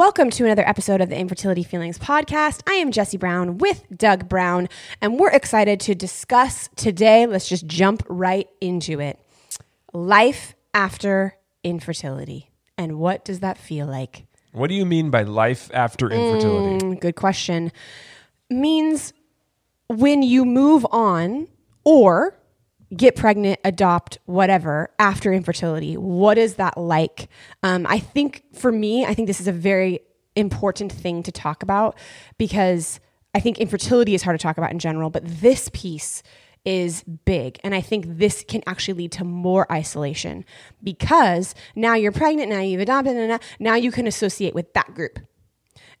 Welcome to another episode of the Infertility Feelings Podcast. I am Jesse Brown with Doug Brown, and we're excited to discuss today. Let's just jump right into it. Life after infertility. And what does that feel like? What do you mean by life after infertility? Mm, good question. Means when you move on or get pregnant, adopt, whatever after infertility. What is that like? Um, I think for me, I think this is a very important thing to talk about because I think infertility is hard to talk about in general, but this piece is big. And I think this can actually lead to more isolation because now you're pregnant, now you've adopted, and now, now you can associate with that group.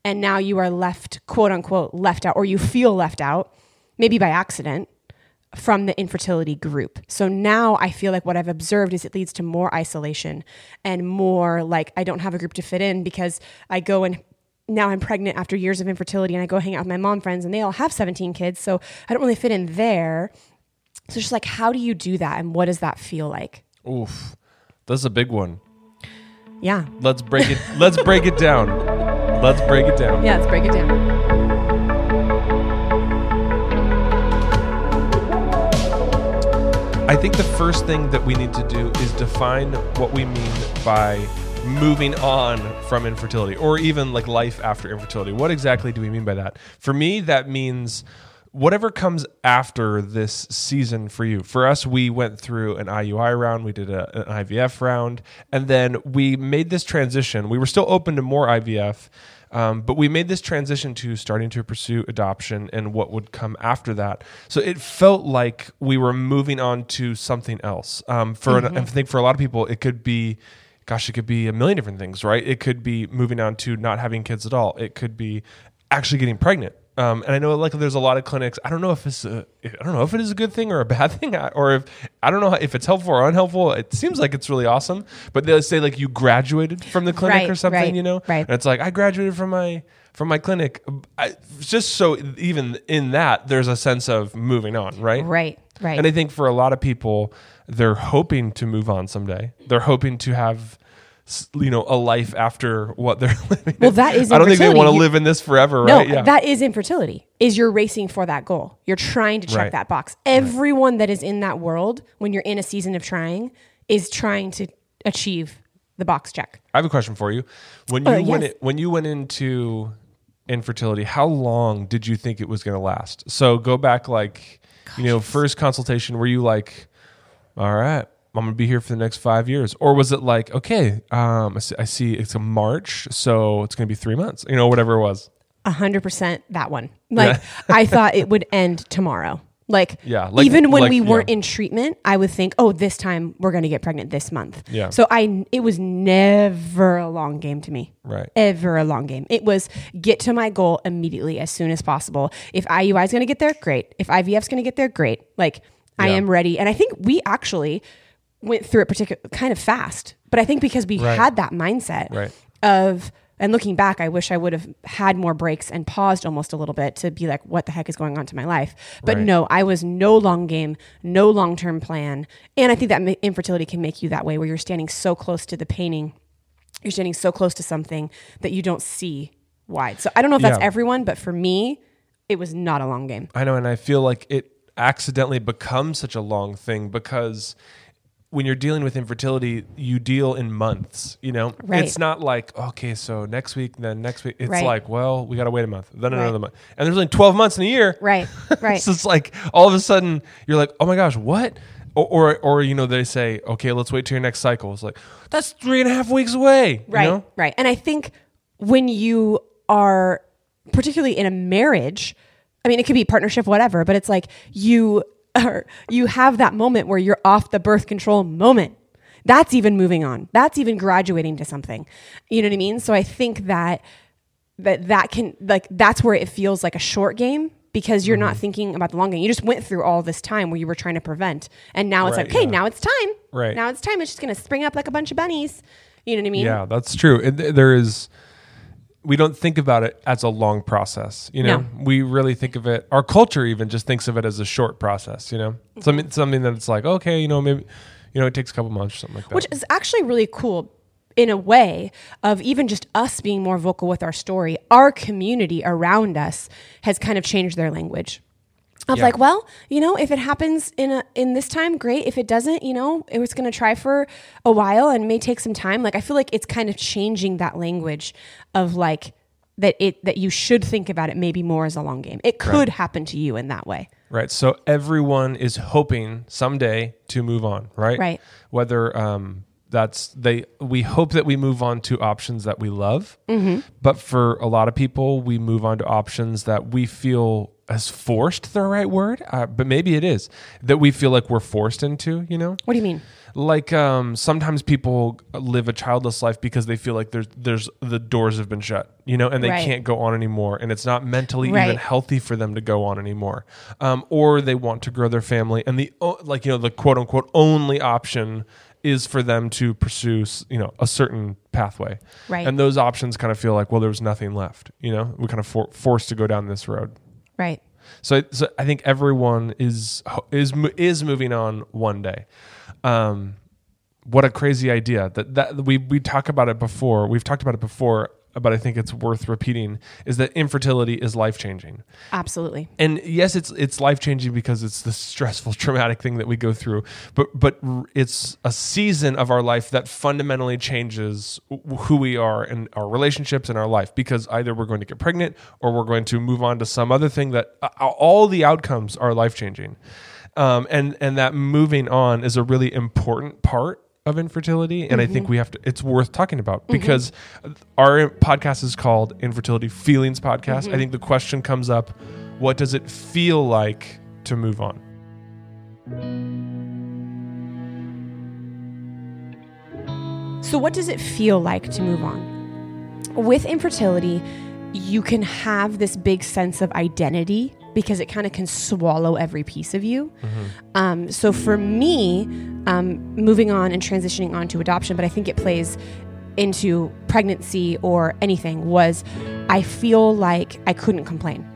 And now you are left, quote unquote, left out, or you feel left out, maybe by accident from the infertility group. So now I feel like what I've observed is it leads to more isolation and more like I don't have a group to fit in because I go and now I'm pregnant after years of infertility and I go hang out with my mom friends and they all have 17 kids. So I don't really fit in there. So it's just like, how do you do that? And what does that feel like? Oof. That's a big one. Yeah. Let's break it let's break it down. Let's break it down. Yeah, let's break it down. I think the first thing that we need to do is define what we mean by moving on from infertility or even like life after infertility. What exactly do we mean by that? For me, that means whatever comes after this season for you. For us, we went through an IUI round, we did a, an IVF round, and then we made this transition. We were still open to more IVF. Um, but we made this transition to starting to pursue adoption and what would come after that. So it felt like we were moving on to something else. Um, for Mm-hmm. an, I think for a lot of people, it could be, gosh, it could be a million different things, right? It could be moving on to not having kids at all. It could be actually getting pregnant. Um, and I know like there's a lot of clinics. I don't know if it's a, I don't know if it is a good thing or a bad thing, or if I don't know if it's helpful or unhelpful. It seems like it's really awesome, but they'll say like you graduated from the clinic Right, or something, right, you know, right. and it's like I graduated from my from my clinic. I, just so even in that, there's a sense of moving on, right? Right, right. And I think for a lot of people, they're hoping to move on someday. They're hoping to have, you know, a life after what they're living. Well, that is I don't think they want to live in this forever, No, right? Yeah. that is infertility. Is you're racing for that goal. You're trying to check Right. that box. Everyone that is in that world when you're in a season of trying is trying to achieve the box check. I have a question for you. When you Uh, went yes. in, when you went into infertility, how long did you think it was going to last? So go back like, you know, first consultation. Were you like, all right, I'm going to be here for the next five years, or was it like, okay, um, I see, I see it's a March, so it's going to be three months, you know, whatever it was. A hundred percent that one. Like I thought it would end tomorrow. Like, Yeah, like- even when like- we weren't yeah. in treatment, I would think, oh, this time we're going to get pregnant this month. Yeah. So I, it was never a long game to me. Right. Ever a long game. It was get to my goal immediately as soon as possible. If IUI is going to get there, great. If IVF is going to get there, great. Like I am ready. And I think we actually went through it particular kind of fast, but I think because we Right. had that mindset Right. of and looking back, I wish I would have had more breaks and paused almost a little bit to be like, what the heck is going on to my life? But Right. no, I was no long game, no long term plan. And I think that infertility can make you that way where you're standing so close to the painting, you're standing so close to something that you don't see wide. So I don't know if that's Yeah. everyone, but for me, it was not a long game. I know, and I feel like it accidentally becomes such a long thing because when you're dealing with infertility, you deal in months. You know, Right. it's not like okay, so next week, then next week. It's Right. like, well, we got to wait a month, then Right. another month, and there's only 12 months in a year. Right, right. so it's like all of a sudden you're like, oh my gosh, what? Or, or, or you know, they say, okay, let's wait till your next cycle. It's like that's three and a half weeks away. you Right, know? right. And I think when you are particularly in a marriage, I mean, it could be partnership, whatever, but it's like you are you have that moment where you're off the birth control moment. That's even moving on. That's even graduating to something. You know what I mean? So I think that that that can like that's where it feels like a short game because you're Mm-hmm. not thinking about the long game. You just went through all this time where you were trying to prevent, and now it's Right, like, okay, yeah. now it's time. Right. now it's time. It's just gonna spring up like a bunch of bunnies. You know what I mean? Yeah, that's true. There is, we don't think about it as a long process. You know, No. we really think of it. Our culture even just thinks of it as a short process. You know, Mm-hmm. something something that's like okay, you know, maybe, you know, it takes a couple months or something like that. which is actually really cool in a way of even just us being more vocal with our story, our community around us has kind of changed their language. Of Yeah. like, well, you know, if it happens in a in this time, great. If it doesn't, you know, it was going to try for a while and may take some time. Like, I feel like it's kind of changing that language of like that it that you should think about it maybe more as a long game. It could happen to you in that way. Right. So everyone is hoping someday to move on, right? Right. Whether um, that's they, we hope that we move on to options that we love, Mm-hmm. but for a lot of people, we move on to options that we feel as forced the right word, uh, but maybe it is that we feel like we're forced into. You know, What do you mean? like um, sometimes people live a childless life because they feel like there's there's the doors have been shut, you know, and they Right. can't go on anymore, and it's not mentally Right. even healthy for them to go on anymore, um, or they want to grow their family, and the o- like you know the quote unquote only option is for them to pursue s- you know a certain pathway, Right. And those options kind of feel like well, there's nothing left, you know, we kind of for, forced to go down this road. Right. So, so I think everyone is is is moving on one day. Um, what a crazy idea that that we we talk about it before. We've talked about it before, but I think it's worth repeating. Is that infertility is life changing? Absolutely. And yes, it's it's life changing because it's the stressful, traumatic thing that we go through. But but it's a season of our life that fundamentally changes who we are and our relationships and our life. Because either we're going to get pregnant or we're going to move on to some other thing that uh, all the outcomes are life changing. Um, and and that moving on is a really important part of infertility and i think mm-hmm. we have to it's worth talking about mm-hmm. because our podcast is called infertility feelings podcast. I mm-hmm. think the question comes up what does it feel like to move on? So, what does it feel like to move on? With infertility, you can have this big sense of identity because it kind of can swallow every piece of you. Um, so, for me, um, moving on and transitioning on to adoption, but I think it plays into pregnancy or anything, was I feel like I couldn't complain.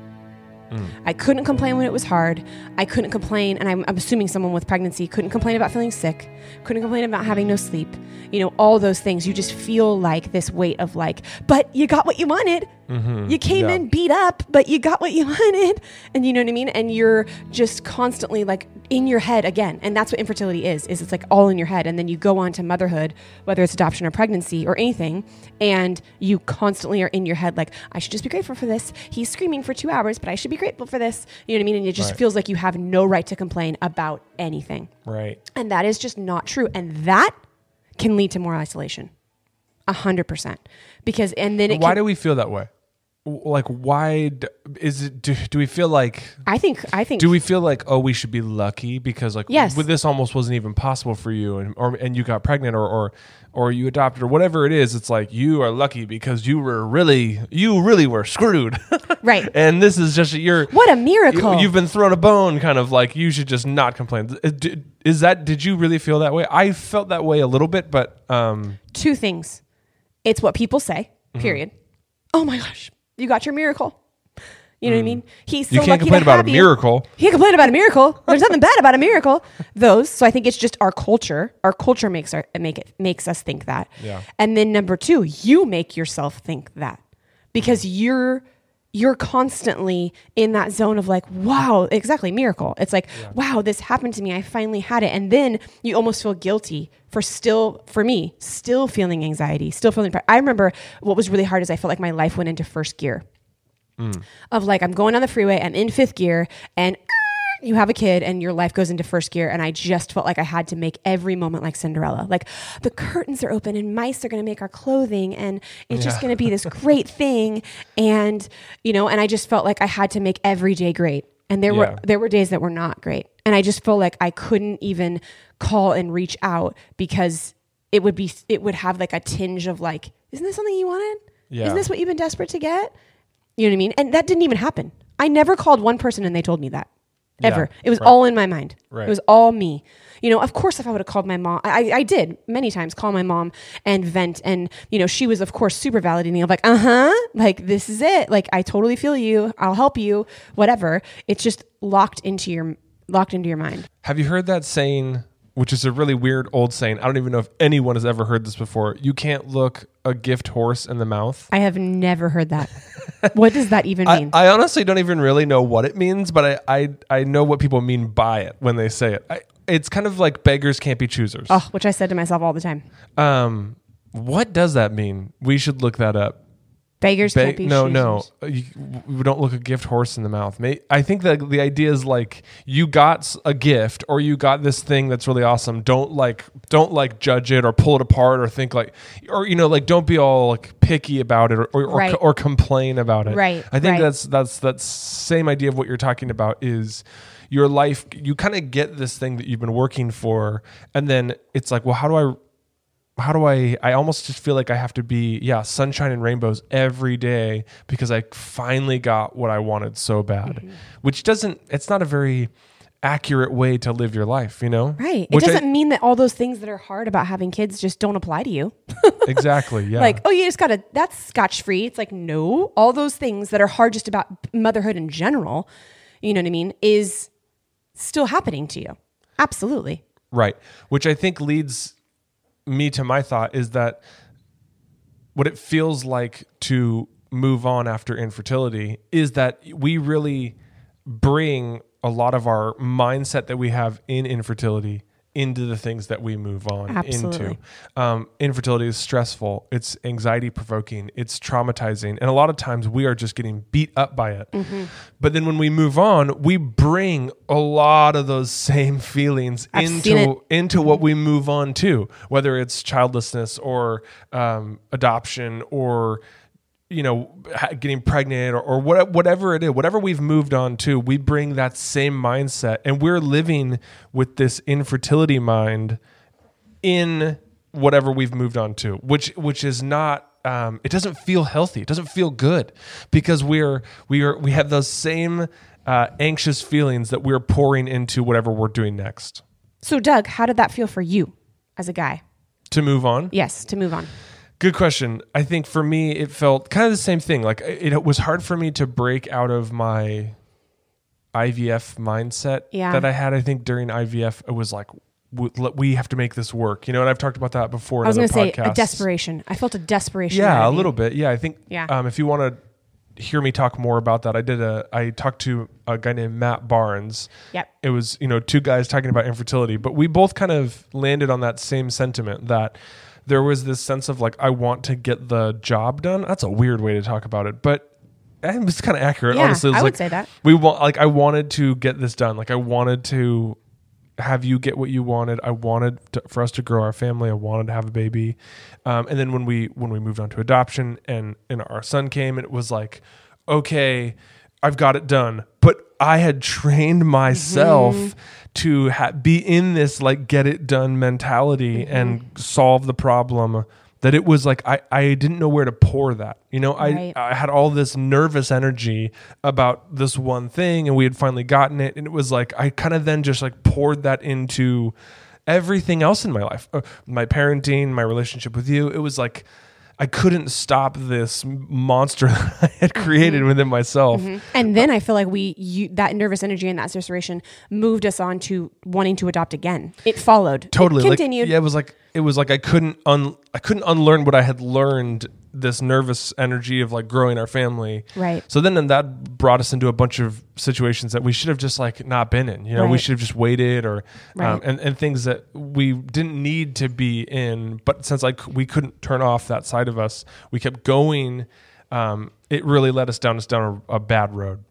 I couldn't complain when it was hard. I couldn't complain, and I'm, I'm assuming someone with pregnancy couldn't complain about feeling sick, couldn't complain about having no sleep. You know, all those things. You just feel like this weight of like, but you got what you wanted. Mm-hmm. You came Yeah. in beat up, but you got what you wanted. And you know what I mean? And you're just constantly like in your head again. And that's what infertility is, is it's like all in your head. And then you go on to motherhood, whether it's adoption or pregnancy or anything, and you constantly are in your head like, I should just be grateful for this. He's screaming for two hours, but I should be grateful for this. You know what I mean? And it just Right. feels like you have no right to complain about anything. right And that is just not true. And that can lead to more isolation. A hundred percent. Because and then it why can, do we feel that way like why d- is it do, do we feel like I think I think do we feel like oh we should be lucky because like Yes. with this almost wasn't even possible for you and or and you got pregnant or or or you adopted or whatever it is it's like you are lucky because you were really you really were screwed right. and this is just your What a miracle. you, have been thrown a bone kind of like you should just not complain Is- d- is that did you really feel that way i felt that way a little bit but um Two things. It's what people say, Mm-hmm. period. Oh my gosh, you got your miracle. You know what I mean? He's so Mm. you can't complain about a you. miracle He can complain about a miracle. There's nothing bad about a miracle. Those. So I think it's just our culture. Our culture makes our make it makes us think that. Yeah. And then number two, you make yourself think that because you're you're constantly in that zone of like, wow, exactly, miracle. It's like, wow, this happened to me. I finally had it. And then you almost feel guilty for still, for me, still feeling anxiety, still feeling. Pre- I remember what was really hard is I felt like my life went into first gear mm. of like I'm going on the freeway, I'm in fifth gear, and you have a kid and your life goes into first gear and I just felt like I had to make every moment like Cinderella. Like the curtains are open and mice are going to make our clothing and it's just going to be this great thing and you know and I just felt like I had to make every day great. And there Yeah. were there were days that were not great. And I just felt like I couldn't even call and reach out because it would be it would have like a tinge of like isn't this something you wanted? Yeah. Isn't this what you've been desperate to get? You know what I mean? And that didn't even happen. I never called one person and they told me that. Ever. Yeah, It was right. all in my mind. Right. It was all me. You know, of course, if I would have called my mom, I, I did many times call my mom and vent. And, you know, she was, of course, super validating of like, uh huh, like, this is it. Like, I totally feel you. I'll help you, whatever. It's just locked into your, locked into your mind. Have you heard that saying? Which is a really weird old saying. I don't even know if anyone has ever heard this before. You can't look a gift horse in the mouth. I have never heard that. what does that even I, mean? I honestly don't even really know what it means, but I, I I know what people mean by it when they say it. I, it's kind of like beggars can't be choosers. oh, which I said to myself all the time. Um, what does that mean? We should look that up. Beggars Ba- can't be no, choosers. no, uh, you, we don't look a gift horse in the mouth. May, I think that the idea is like you got a gift or you got this thing that's really awesome. Don't like, don't like judge it or pull it apart or think like, or you know, like don't be all like picky about it or or, or, Right. or complain about it. Right, I think right. that's that's that same idea of what you're talking about is your life. You kind of get this thing that you've been working for, and then it's like, well, how do I how do I I almost just feel like I have to be yeah, sunshine and rainbows every day because I finally got what I wanted so bad. Mm-hmm. Which doesn't it's not a very accurate way to live your life, you know? Right. It Which I- doesn't mean that all those things that are hard about having kids just don't apply to you. exactly, yeah. Like, oh, you just gotta, that's scotch free. It's like, no, all those things that are hard just about motherhood in general, you know what I mean, is still happening to you. Absolutely. Right. Which I think leads me to my thought is that what it feels like to move on after infertility is that we really bring a lot of our mindset that we have in infertility into the things that we move on Absolutely. into. Um, infertility is stressful, it's anxiety provoking, it's traumatizing, and a lot of times we are just getting beat up by it. Mm-hmm. But then when we move on, we bring a lot of those same feelings I've into into what we move on to, whether it's childlessness or um, adoption or you know getting pregnant or, or what, whatever it is, whatever we've moved on to, we bring that same mindset, and we're living with this infertility mind in whatever we've moved on to, which which is not. Um, it doesn't feel healthy. It doesn't feel good because we're we are we have those same uh, anxious feelings that we're pouring into whatever we're doing next. So, Doug, how did that feel for you as a guy? To move on, Yes, to move on. Good question. I think for me, it felt kind of the same thing. Like it, was hard for me to break out of my IVF mindset Yeah. that I had. I think during IVF, it was like we have to make this work. You know, and I've talked about that before. I was going to say a desperation. I felt a desperation. Yeah, a little bit. Yeah, I think. Yeah. Um, if you want to hear me talk more about that, I did a. I talked to a guy named Matt Barnes. Yep. It was you know two guys talking about infertility, but we both kind of landed on that same sentiment that there was this sense of like I want to get the job done. That's a weird way to talk about it, but. It was kind of accurate, Yeah, honestly. It was I would like, say that. we want, like, I wanted to get this done. Like, I wanted to have you get what you wanted. I wanted to, for us to grow our family. I wanted to have a baby. Um, and then when we when we moved on to adoption and and our son came, it was like, okay, I've got it done. I had trained myself Mm-hmm. to ha- be in this like get it done mentality Mm-hmm. and solve the problem. That it was like I, I didn't know where to pour that. You know, I Right. I had all this nervous energy about this one thing and we had finally gotten it and it was like I kind of then just like poured that into everything else in my life. Uh, my parenting, my relationship with you. It was like I couldn't stop this monster that I had created Mm-hmm. within myself. And then I feel like we you, that nervous energy and that desperation moved us on to wanting to adopt again. It followed. Totally It like- continued. yeah, it was like it was like I couldn't un I couldn't unlearn what I had learned this nervous energy of like growing our family. Right. So then and that brought us into a bunch of situations that we should have just like not been in. You know, we should have just waited or um, and and things that we didn't need to be in, but since like we couldn't turn off that side of us, we kept going. Um, it really led us down us down a, a bad road.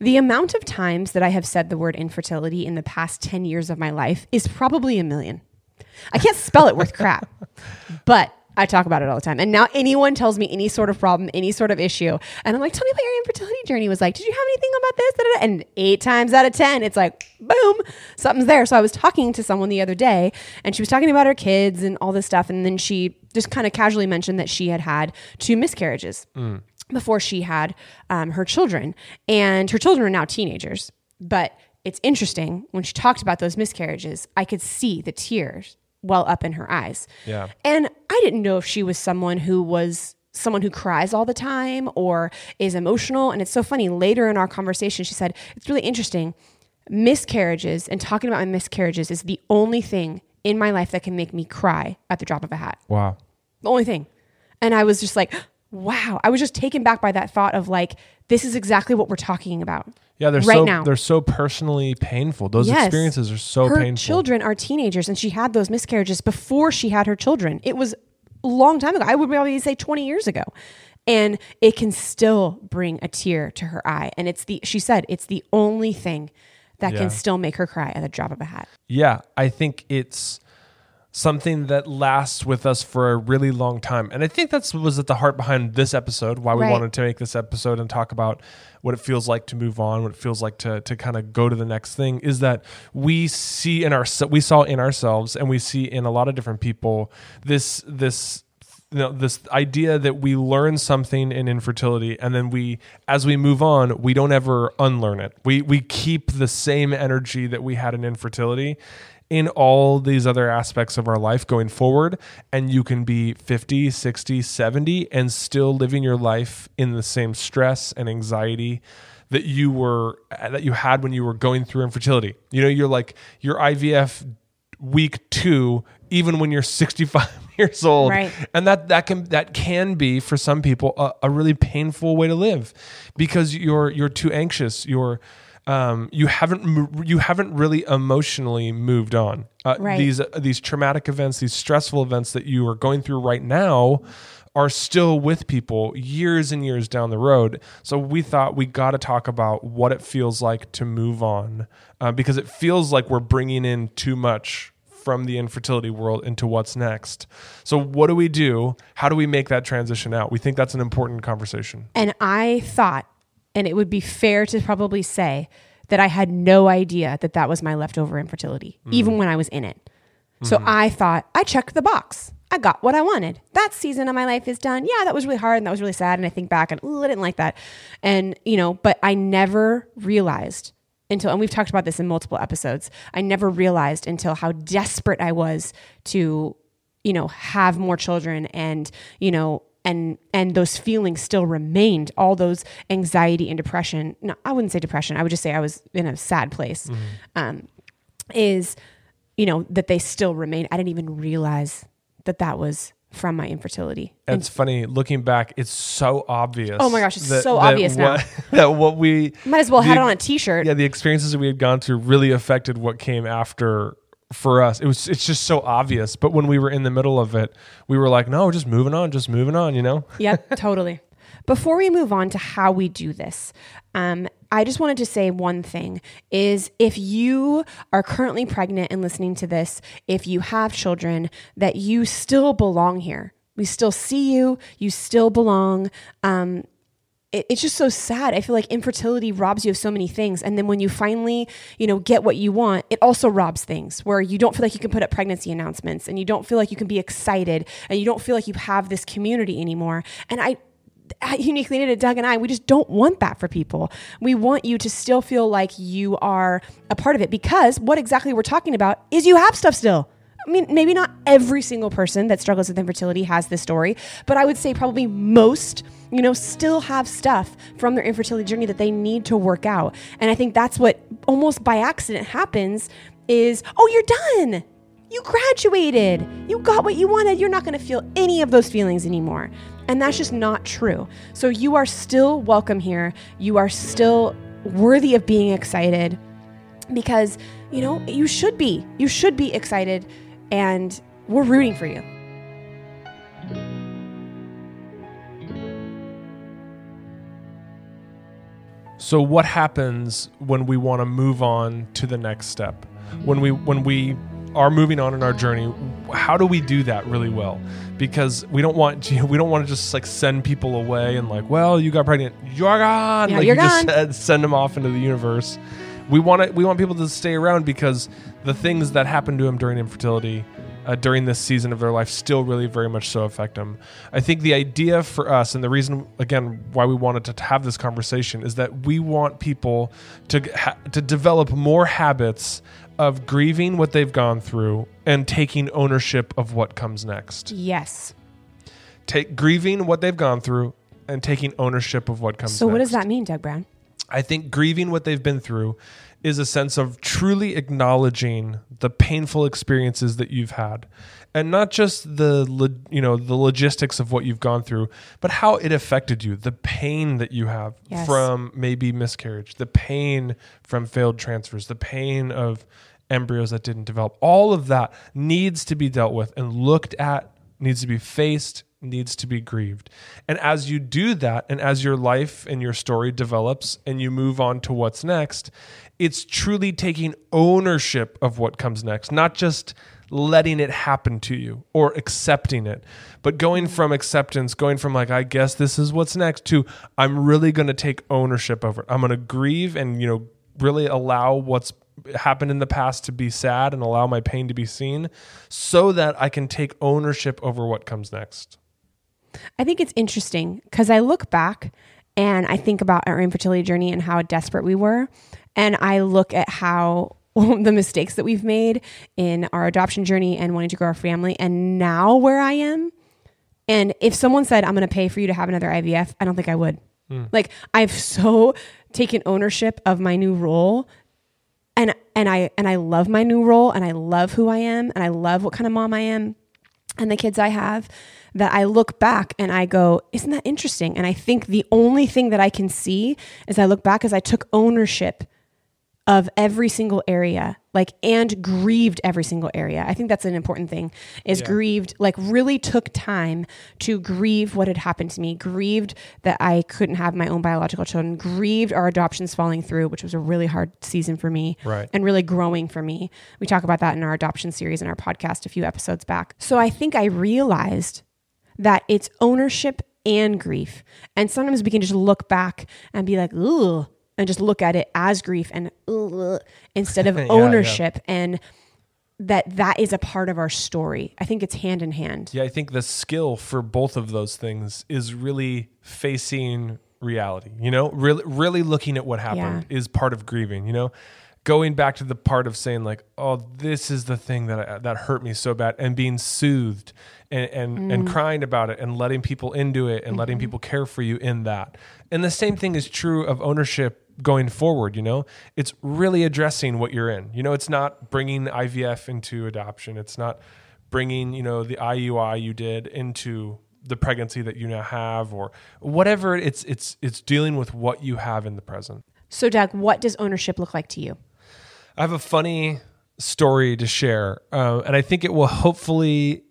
The amount of times that I have said the word infertility in the past 10 years of my life is probably a million. I can't spell it worth crap, but I talk about it all the time. And now anyone tells me any sort of problem, any sort of issue, and I'm like, tell me about your infertility journey. Was like, did you have anything about this? Da, da, da. And eight times out of 10, it's like, boom, something's there. So I was talking to someone the other day, and she was talking about her kids and all this stuff. And then she just kind of casually mentioned that she had had two miscarriages before she had um, her children. And her children are now teenagers. But it's interesting when she talked about those miscarriages, I could see the tears well up in her eyes. Yeah. And I didn't know if she was someone who was someone who cries all the time or is emotional. And it's so funny. Later in our conversation, she said, It's really interesting. miscarriages and talking about my miscarriages is the only thing in my life that can make me cry at the drop of a hat. Wow. The only thing. And I was just like, wow. I was just taken back by that thought of like, this is exactly what we're talking about. Yeah, they're Right so now. they're so personally painful. Those Yes. experiences are so her painful. children are teenagers and she had those miscarriages before she had her children. It was a long time ago. I would probably say 20 years ago. And it can still bring a tear to her eye. And it's the, she said, it's the only thing that Yeah. can still make her cry at the drop of a hat. Yeah, I think it's something that lasts with us for a really long time. And I think that's was at the heart behind this episode, why we Right. wanted to make this episode and talk about what it feels like to move on, what it feels like to to kind of go to the next thing is that we see in our we saw in ourselves and we see in a lot of different people this this you know this idea that we learn something in infertility and then we as we move on we don't ever unlearn it we we keep the same energy that we had in infertility in all these other aspects of our life going forward and you can be 50 60 70 and still living your life in the same stress and anxiety that you were uh, that you had when you were going through infertility. You know you're like your IVF week 2 even when you're 65 years old. Right. and that that can that can be for some people a, a really painful way to live because you're you're too anxious. You're um, you haven't you haven't really emotionally moved on uh, Right. these these traumatic events these stressful events that you are going through right now are still with people years and years down the road so we thought we got to talk about what it feels like to move on uh, because it feels like we're bringing in too much from the infertility world into what's next. So, what do we do? How do we make that transition out? We think that's an important conversation. And I thought, and it would be fair to probably say that I had no idea that that was my leftover infertility, mm. even when I was in it. So mm-hmm. I thought, I checked the box. I got what I wanted. That season of my life is done. Yeah, that was really hard and that was really sad. And I think back and, ooh, I didn't like that. And, you know, but I never realized until, and we've talked about this in multiple episodes, I never realized until how desperate I was to you know have more children and you know and and those feelings still remained all those anxiety and depression no i wouldn't say depression i would just say i was in a sad place um is you know that they still remain i didn't even realize that that was from my infertility And it's funny looking back; it's so obvious. Oh my gosh, it's so obvious now. that what we might as well the- have it on a t-shirt Yeah, the experiences that we had gone through really affected what came after for us. It was it's just so obvious. But when we were in the middle of it, we were like, no, just moving on, just moving on. You know? Yep, totally. Before we move on to how we do this, um, I just wanted to say one thing is if you are currently pregnant and listening to this, if you have children, that you still belong here. We still see you, you still belong. Um, it, it's just so sad. I feel like infertility robs you of so many things. And then when you finally, you know, get what you want, it also robs things where you don't feel like you can put up pregnancy announcements and you don't feel like you can be excited and you don't feel like you have this community anymore. And I, uniquely needed Doug and I, we just don't want that for people. We want you to still feel like you are a part of it because what exactly we're talking about is you have stuff still. I mean, maybe not every single person that struggles with infertility has this story, but I would say probably most, you know, still have stuff from their infertility journey that they need to work out. And I think that's what almost by accident happens is, oh, you're done. You graduated. You got what you wanted. You're not going to feel any of those feelings anymore. And that's just not true. So you are still welcome here. You are still worthy of being excited because, you know, you should be. You should be excited and we're rooting for you. So what happens when we want to move on to the next step? When we when we are moving on in our journey, how do we do that really well? Because we don't want to, we don't want to just like send people away and like, well, you got pregnant, you're gone. Yeah, like you're you just gone. said, send them off into the universe. We want to, we want people to stay around because the things that happened to them during infertility uh, during this season of their life still really very much so affect them. I think the idea for us, and the reason again why we wanted to have this conversation, is that we want people to ha- to develop more habits of grieving what they've gone through and taking ownership of what comes next. Yes. Take grieving what they've gone through and taking ownership of what comes. So what does that mean, Doug Brown? I think grieving what they've been through is a sense of truly acknowledging the painful experiences that you've had and not just the you know the logistics of what you've gone through but how it affected you the pain that you have Yes. from maybe miscarriage the pain from failed transfers the pain of embryos that didn't develop all of that needs to be dealt with and looked at needs to be faced needs to be grieved. And as you do that and as your life and your story develops and you move on to what's next it's truly taking ownership of what comes next not just letting it happen to you or accepting it but going from acceptance going from like i guess this is what's next to i'm really going to take ownership over it. I'm going to grieve and you know really allow what's happened in the past to be sad and allow my pain to be seen so that i can take ownership over what comes next I think it's interesting because I look back and I think about our infertility journey and how desperate we were. And I look at how the mistakes that we've made in our adoption journey and wanting to grow our family, and now where I am. And if someone said, I'm going to pay for you to have another IVF, I don't think I would. Hmm. Like, I've so taken ownership of my new role and and I and I love my new role and I love who I am and I love what kind of mom I am and the kids I have that I look back and I go, isn't that interesting? And I think the only thing that I can see as I look back is I took ownership of every single area, like and grieved every single area. I think that's an important thing. Is Yeah. grieved, like really took time to grieve what had happened to me, grieved that I couldn't have my own biological children, grieved our adoptions falling through, which was a really hard season for me Right. and really growing for me. We talk about that in our adoption series in our podcast a few episodes back. So I think I realized that it's ownership and grief. And sometimes we can just look back and be like, ooh, and just look at it as grief and instead of Yeah, yeah. ownership and that that is a part of our story. I think it's hand in hand. Yeah, I think the skill for both of those things is really facing reality. You know, really, really looking at what happened is part of grieving. You know, going back to the part of saying like, "Oh, this is the thing that I, that hurt me so bad," and being soothed and and, and mm. crying about it and letting people into it and letting mm-hmm. people care for you in that. And the same thing is true of ownership going forward you know? It's really addressing what you're in. You know it's not bringing ivf into adoption. It's not bringing you know the iui you did into the pregnancy that you now have or whatever it's it's it's dealing with what you have in the present. So Doug, what does ownership look like to you? I have a funny story to share uh, and i think it will hopefully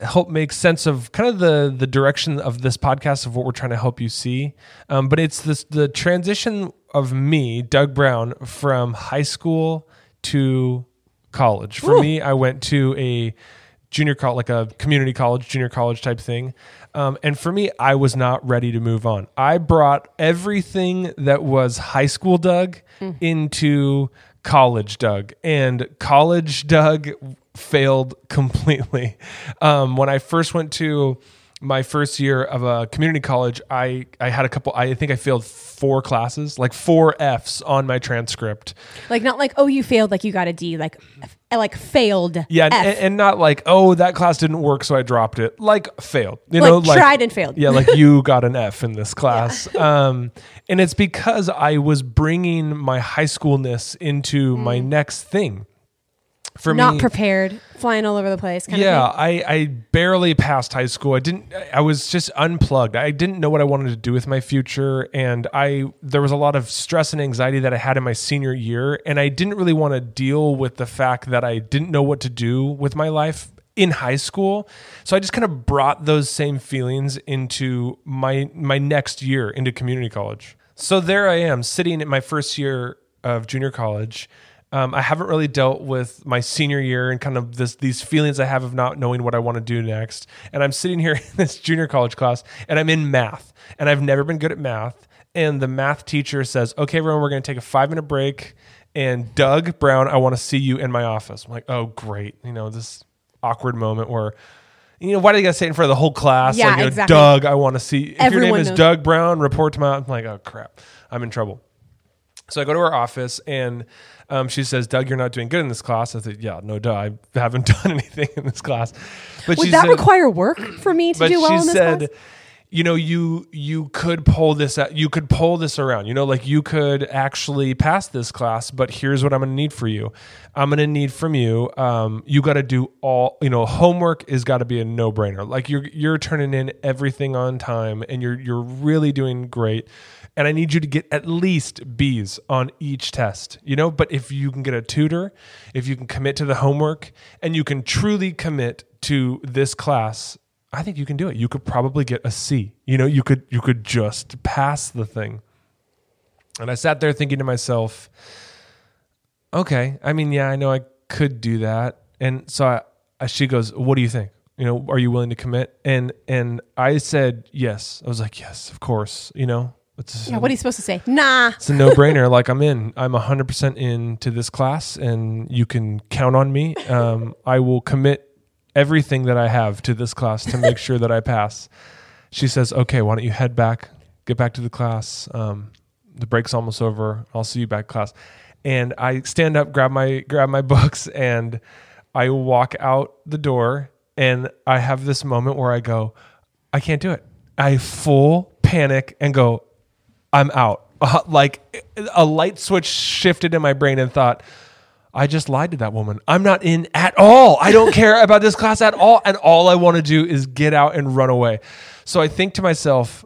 help make sense of kind of the the direction of this podcast of what we're trying to help you see. Um, but it's this the transition of me doug brown from high school to college. For Ooh. me i went to a junior college like a community college junior college type thing. Um, and for me i was not ready to move on. I brought everything that was high school doug into college doug. And college doug failed completely. Um, when i first went to my first year of a community college i i had a couple i think i failed four classes like four f's on my transcript. Like not like oh you failed, like you got a D, like like failed. yeah and, and not like oh that class didn't work so i dropped it. Like failed you Like, know like tried and failed. yeah like you got an f in this class. Um and it's because i was bringing my high schoolness into my next thing for not me prepared, flying all over the place. Kind yeah I, I barely passed high school. I didn't i was just unplugged. I didn't know what i wanted to do with my future and i there was a lot of stress and anxiety that i had in my senior year and i didn't really want to deal with the fact that i didn't know what to do with my life in high school. So i just kind of brought those same feelings into my my next year into community college. So there i am sitting in my first year of junior college um, I haven't really dealt with my senior year and kind of this these feelings I have of not knowing what I want to do next. And I'm sitting here in this junior college class and I'm in math and I've never been good at math. And the math teacher says, "Okay, everyone, we're going to take a five minute break." And Doug Brown, I want to see you in my office. I'm like, "Oh, great!" You know this awkward moment where. You know, why do you gotta say it in front of the whole class? Yeah, like, you know, exactly. Doug, I want to see. If your name is knows. Doug Brown, report to my. I'm like, oh crap, I'm in trouble. So I go to her office and um, she says, Doug, you're not doing good in this class. I said, yeah, no, duh. I haven't done anything in this class. But Would that said, require work for me to do well she in this said, class? You know you you could pull this out you could pull this around you know like you could actually pass this class but here's what i'm to need for you. I'm to need from you um, you got to do all you know homework is got to be a no-brainer. Like you're you're turning in everything on time and you're you're really doing great. And i need you to get at least b's on each test you know? But if you can get a tutor if you can commit to the homework and you can truly commit to this class I think you can do it. You could probably get a C. You know, you could you could just pass the thing. And I sat there thinking to myself, okay, I mean, yeah, I know I could do that. And so I, I, she goes, "What do you think? You know, are you willing to commit?" And and I said, "Yes." I was like, "Yes, of course." You know, it's yeah, what are you supposed to say? Nah. It's a no-brainer. like I'm in. I'm 100% into this class and you can count on me. Um, I will commit everything that I have to this class to make sure that I pass. She says, "Okay, why don't you head back, get back to the class? Um, the break's almost over. I'll see you back class." And I stand up, grab my grab my books, and I walk out the door. And I have this moment where I go, "I can't do it." I full panic and go, "I'm out." Uh, like a light switch shifted in my brain and thought I just lied to that woman. I'm not in at all. I don't care about this class at all. And all I want to do is get out and run away. So I think to myself,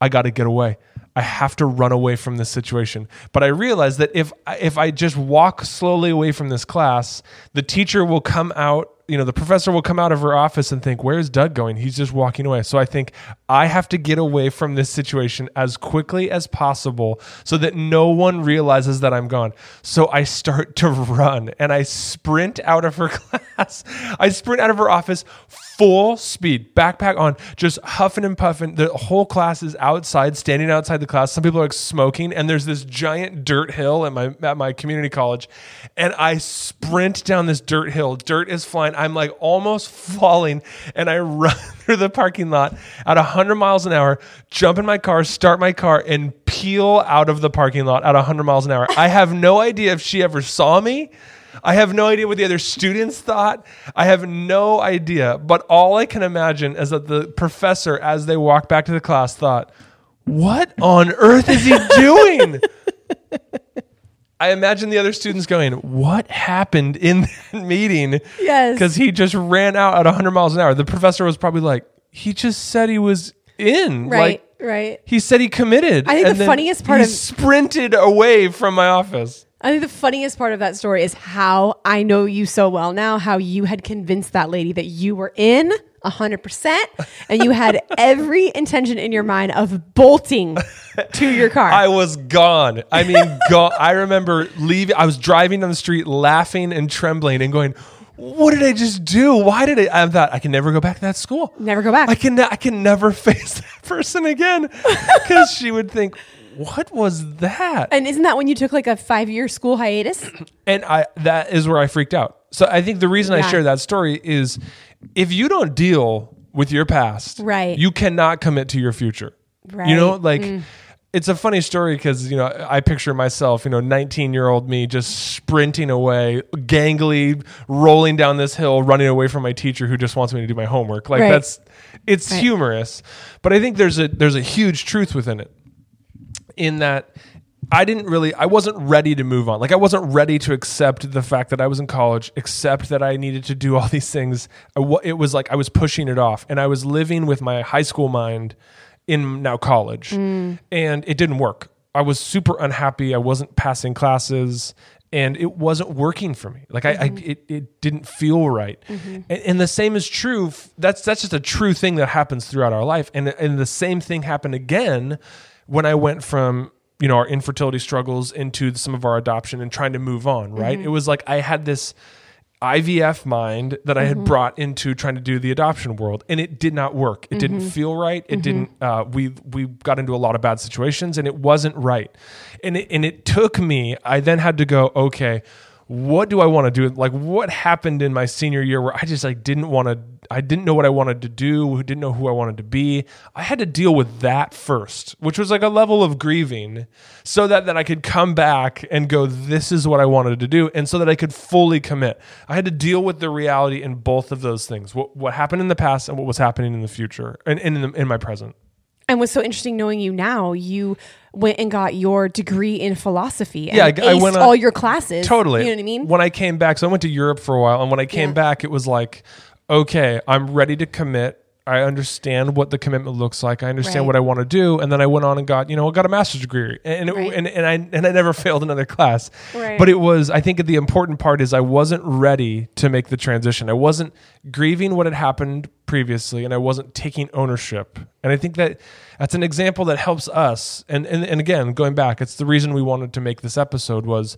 I got to get away. I have to run away from this situation. But I realize that if if I just walk slowly away from this class, the teacher will come out you know, the professor will come out of her office and think, Where's Doug going? He's just walking away. So I think I have to get away from this situation as quickly as possible so that no one realizes that I'm gone. So I start to run and I sprint out of her class. I sprint out of her office full speed, backpack on, just huffing and puffing. The whole class is outside, standing outside the class. Some people are like smoking, and there's this giant dirt hill at my at my community college, and I sprint down this dirt hill. Dirt is flying. I'm like almost falling, and I run through the parking lot at 100 miles an hour, jump in my car, start my car, and peel out of the parking lot at 100 miles an hour. I have no idea if she ever saw me. I have no idea what the other students thought. I have no idea. But all I can imagine is that the professor, as they walked back to the class, thought, What on earth is he doing? I imagine the other students going, What happened in that meeting? Yes. Because he just ran out at 100 miles an hour. The professor was probably like, He just said he was in. Right. Like, right. He said he committed. I think the funniest part he of sprinted away from my office. I think the funniest part of that story is how I know you so well now, how you had convinced that lady that you were in 100% and you had every intention in your mind of bolting to your car. I was gone. I mean, gone. I remember leaving. I was driving down the street laughing and trembling and going, what did I just do? Why did I? I thought I can never go back to that school. Never go back. I can. I can never face that person again because she would think, what was that? And isn't that when you took like a five year school hiatus? and I that is where I freaked out. So I think the reason yeah. I share that story is if you don't deal with your past, right, you cannot commit to your future. Right. You know, like. Mm. It's a funny story because you know I picture myself, you know, 19 year old me just sprinting away, gangly, rolling down this hill, running away from my teacher who just wants me to do my homework. Like right. that's it's right. humorous, but I think there's a there's a huge truth within it in that I didn't really, I wasn't ready to move on. Like, I wasn't ready to accept the fact that I was in college, accept that I needed to do all these things. It was like I was pushing it off, and I was living with my high school mind in now college, mm. and it didn't work. I was super unhappy. I wasn't passing classes, and it wasn't working for me. Like mm-hmm. I, I mm-hmm. it, it didn't feel right. Mm-hmm. And, and, the same is true. That's that's just a true thing that happens throughout our life. And and the same thing happened again when I went from you know our infertility struggles into some of our adoption and trying to move on right mm-hmm. it was like i had this ivf mind that i had mm-hmm. brought into trying to do the adoption world and it did not work it mm-hmm. didn't feel right it didn't mm-hmm. uh, we we got into a lot of bad situations and it wasn't right and it, and it took me i then had to go okay what do I want to do? Like, what happened in my senior year where I just like didn't want to, I didn't know what I wanted to do, didn't know who I wanted to be. I had to deal with that first, which was like a level of grieving, so that that I could come back and go, this is what I wanted to do, and so that I could fully commit. I had to deal with the reality in both of those things: what what happened in the past and what was happening in the future, and, and in, the, in my present. And what's so interesting knowing you now, you went and got your degree in philosophy. And Yeah, I- I went on- all your classes. Totally. You know what I mean? When I came back, so I went to Europe for a while, and when I came Yeah. back, it was like, okay, I'm ready to commit. I understand what the commitment looks like. I understand Right. what I want to do, and then I went on and got, you know, I got a master's degree, and it, Right. and, and I and I never failed another class. Right. But it was, I think, the important part is I wasn't ready to make the transition. I wasn't grieving what had happened previously, and I wasn't taking ownership. And I think that that's an example that helps us. And and and again, going back, it's the reason we wanted to make this episode was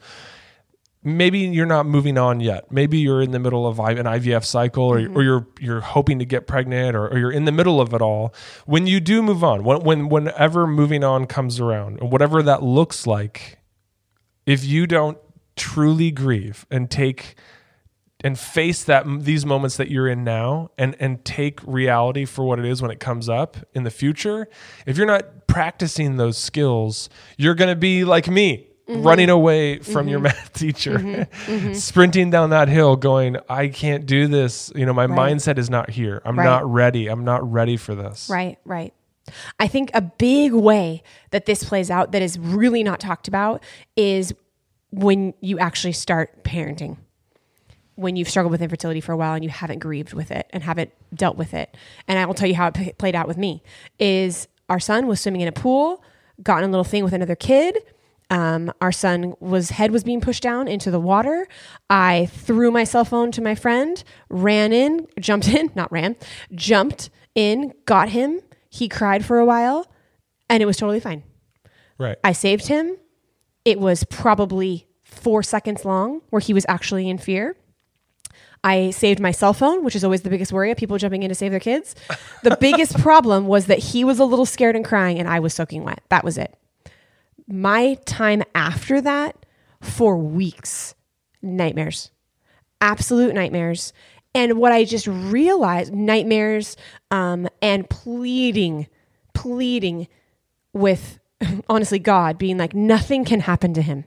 maybe you're not moving on yet. Maybe you're in the middle of an IVF cycle, or, mm-hmm. or you're you're hoping to get pregnant, or, or you're in the middle of it all. When you do move on, when, when whenever moving on comes around, and whatever that looks like, if you don't truly grieve and take and face that these moments that you're in now and and take reality for what it is when it comes up in the future if you're not practicing those skills you're going to be like me Mm-hmm. running away from your mm-hmm. math teacher mm-hmm. Mm-hmm. sprinting down that hill going i can't do this you know my Right. mindset is not here i'm Right. not ready i'm not ready for this Right, right. I think a big way that this plays out that is really not talked about is when you actually start parenting. When you've struggled with infertility for a while and you haven't grieved with it and haven't dealt with it. And I will tell you how it p- played out with me is our son was swimming in a pool, got in a little thing with another kid. Um, our son was head was being pushed down into the water. I threw my cell phone to my friend, ran in, jumped in, not ran, jumped in, got him. He cried for a while, and it was totally fine. right I saved him. It was probably four seconds long where he was actually in fear. I saved my cell phone, which is always the biggest worry of people jumping in to save their kids. The biggest problem was that he was a little scared and crying, and I was soaking wet. That was it. My time after that, for weeks, nightmares, absolute nightmares. And what I just realized nightmares um, and pleading, pleading with honestly God, being like, nothing can happen to him.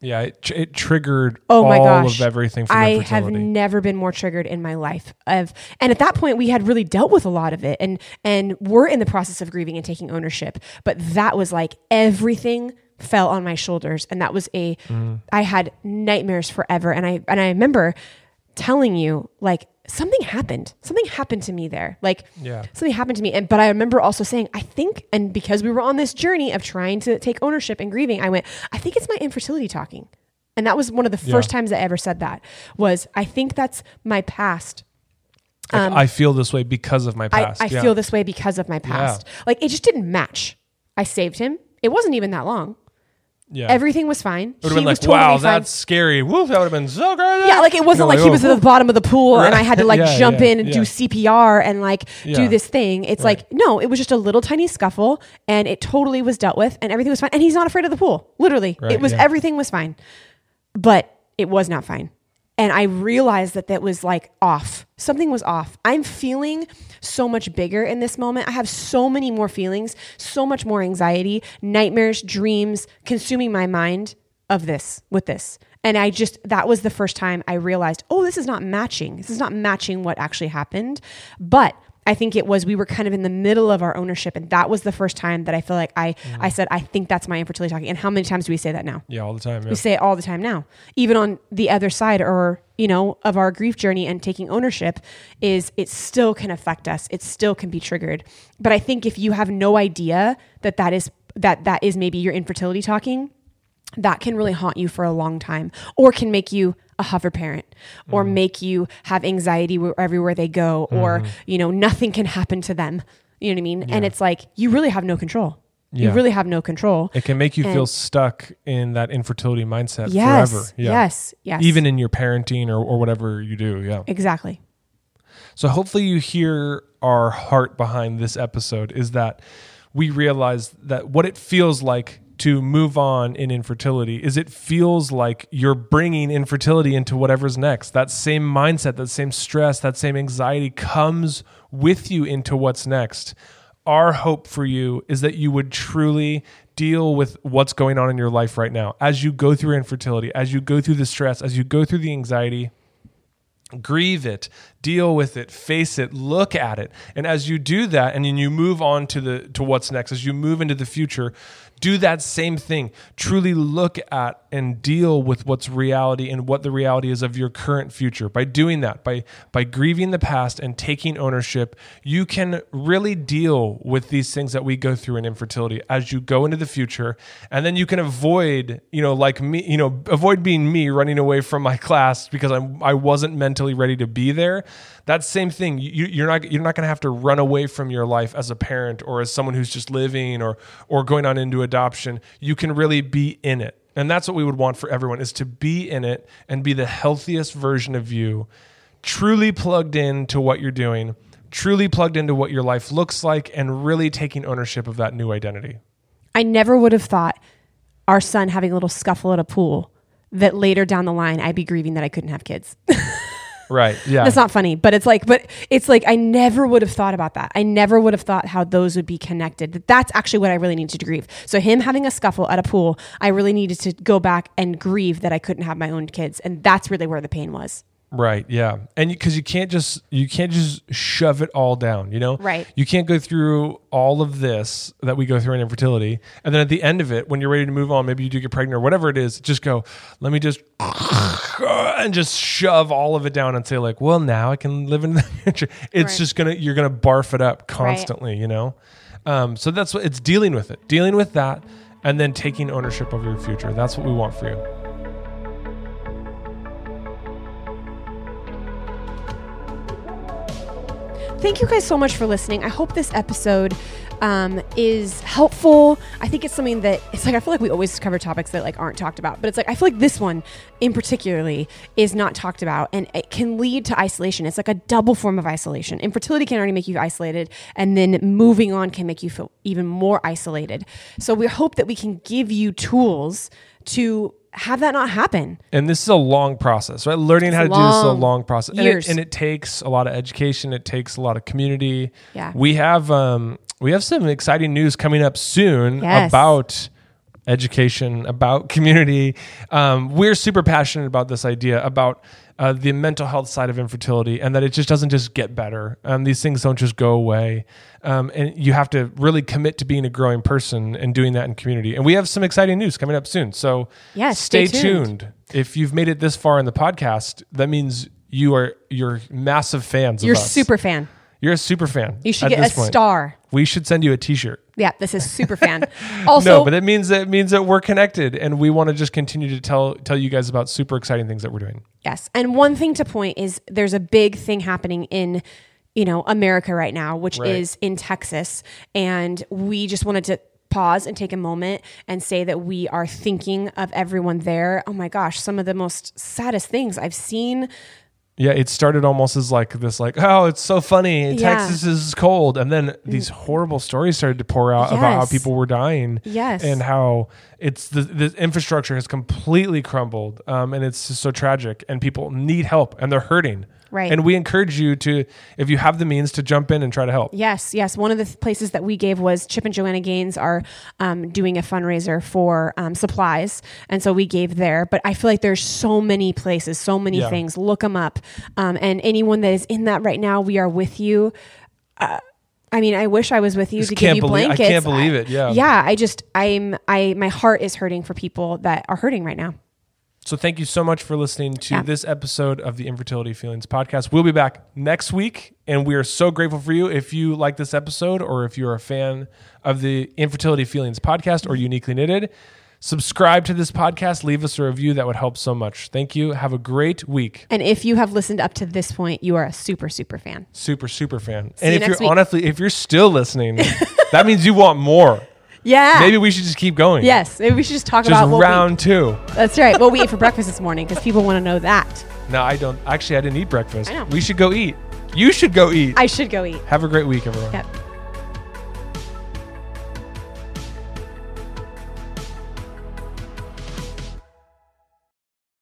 yeah it, it triggered Oh my all gosh. of everything from I have never been more triggered in my life. Of and at that point we had really dealt with a lot of it and and we're in the process of grieving and taking ownership. But that was like everything fell on my shoulders and that was a I had nightmares forever and I and I remember telling you like something happened. Something happened to me there. Like Yeah. something happened to me. And but I remember also saying, I think, and because we were on this journey of trying to take ownership and grieving, I went, I think it's my infertility talking. And that was one of the first Yeah. times I ever said that was I think that's my past. Like, i feel this way because of my um, I, past I Yeah. feel this way because of my past. Like it just didn't match. I saved him. It wasn't even that long. Yeah Everything was fine. it would have been like, wow, that's scary. Woof, that would have been so great. Yeah, like it wasn't like he was at the bottom of the pool and I had to like Yeah, jump yeah, in and do. CPR and like Yeah. do this thing. It's like no, it was just a little tiny scuffle and it totally was dealt with and everything was fine. And he's not afraid of the pool. Literally, Right, it was yeah. everything was fine, but it was not fine. And I realized that that was like off. Something was off. I'm feeling so much bigger in this moment. I have so many more feelings, so much more anxiety, nightmares, dreams consuming my mind of this with this. And I just, that was the first time I realized, oh, this is not matching. This is not matching what actually happened. But I think it was we were kind of in the middle of our ownership, and that was the first time that I feel like I I said I think that's my infertility talking. And how many times do we say that now? Yeah, all the time. Yeah. We say it all the time now. Even on the other side or, you know, of our grief journey and taking ownership is it still can affect us. It still can be triggered. But I think if you have no idea that that is that that is maybe your infertility talking, that can really haunt you for a long time or can make you a hover parent or mm. make you have anxiety where, everywhere they go or mm-hmm. you know nothing can happen to them. You know what i mean? And it's like you really have no control. You really have no control. It can make you feel stuck in that infertility mindset yes. forever. Yeah. yes. Yes. Even in your parenting or, or whatever you do. Yeah. exactly. So hopefully you hear our heart behind this episode is that we realize that what it feels like to move on in infertility is it feels like you're bringing infertility into whatever's next. That same mindset, that same stress, that same anxiety comes with you into what's next. Our hope for you is that you would truly deal with what's going on in your life right now. As you go through infertility, as you go through the stress, as you go through the anxiety, grieve it deal with it face it look at it and as you do that and then you move on to the to what's next as you move into the future do that same thing. Truly look at and deal with what's reality and what the reality is of your current future. By doing that by by grieving the past and taking ownership you can really deal with these things that we go through in infertility as you go into the future. And then you can avoid you know like me you know avoid being me running away from my class because I I wasn't mentally ready to be there that same thing. You, you're not you're not going to have to run away from your life as a parent or as someone who's just living or or going on into adoption. You can really be in it. And that's what we would want for everyone is to be in it and be the healthiest version of you truly plugged in to what you're doing truly plugged into what your life looks like and really taking ownership of that new identity. I never would have thought our son having a little scuffle at a pool that later down the line I'd be grieving that I couldn't have kids. right yeah That's not funny, but it's like, but it's like I never would have thought about that. I never would have thought how those would be connected. That That's actually what I really needed to grieve. So him having a scuffle at a pool, I really needed to go back and grieve that I couldn't have my own kids, and that's really where the pain was. Right. Yeah. And because you, can't just you can't just shove it all down. You know. Right. You can't go through all of this that we go through in infertility, and then at the end of it, when you're ready to move on, maybe you do get pregnant or whatever it is, just go. Let me just and just shove all of it down and say like, well, now I can live in the future. It's Right. just gonna you're gonna barf it up constantly. You know. Um, so that's what it's dealing with it, dealing with that, and then taking ownership of your future. That's what we want for you. Thank you guys so much for listening. I hope this episode um, is helpful. I think it's something that it's like I feel like we always cover topics that like aren't talked about, but it's like I feel like this one in particularly is not talked about, and it can lead to isolation. It's like a double form of isolation. Infertility can already make you isolated, and then moving on can make you feel even more isolated. So we hope that we can give you tools to have that not happen. and this is a long process, right? Learning how to do this is a long. long process, and it, and it takes a lot of education. It takes a lot of community. Yeah. we have um, we have some exciting news coming up soon Yes. about education, about community. Um, we're super passionate about this idea about. Uh, the mental health side of infertility, and that it just doesn't just get better. Um, these things don't just go away, um, and you have to really commit to being a growing person and doing that in community. And we have some exciting news coming up soon. So Yes, stay, stay tuned. tuned. If you've made it this far in the podcast, that means you are you're massive fans You're of us. super fan. You're a super fan. You should get a point. star. We should send you a T-shirt. Yeah, this is super fan. Also, no, but it means that it means that we're connected, and we want to just continue to tell tell you guys about super exciting things that we're doing. Yes. And one thing to point is there's a big thing happening in you know America right now, which Right. is in Texas, and we just wanted to pause and take a moment and say that we are thinking of everyone there. Oh my gosh, some of the most saddest things I've seen. Yeah, it started almost as like this, like oh, it's so funny. Yeah. Texas is cold, and then mm. these horrible stories started to pour out about how people were dying. Yes. and how it's the the infrastructure has completely crumbled, um, and it's just so tragic, and people need help, and they're hurting. Right. And we encourage you to, if you have the means, to jump in and try to help. Yes, yes. One of the th- places that we gave was Chip and Joanna Gaines are um, doing a fundraiser for um, supplies, and so we gave there. But I feel like there's so many places, so many Yeah. things. Look them up, um, and anyone that is in that right now, we are with you. Uh, I mean, I wish I was with you Just to give you believe- I can't believe it, yeah. yeah. I just, I'm, I, my heart is hurting for people that are hurting right now. So thank you so much for listening to Yeah. this episode of the Infertility Feelings podcast. We'll be back next week, and we are so grateful for you. If you like this episode, or if you're a fan of the Infertility Feelings podcast or Uniquely Knitted, subscribe to this podcast. Leave us a review. That would help so much. Thank you. Have a great week. And if you have listened up to this point, you are a super, super fan. Super super fan. See and you if next you're week. honestly, if you're still listening, that means you want more. Yeah. Maybe we should just keep going. Yes. Maybe we should just talk Just about what round two. that's right. What we ate for breakfast this morning because people want to know that. No, I don't. Actually, I didn't eat breakfast. I know. We should go eat. You should go eat. I should go eat. Have a great week, everyone. Yep.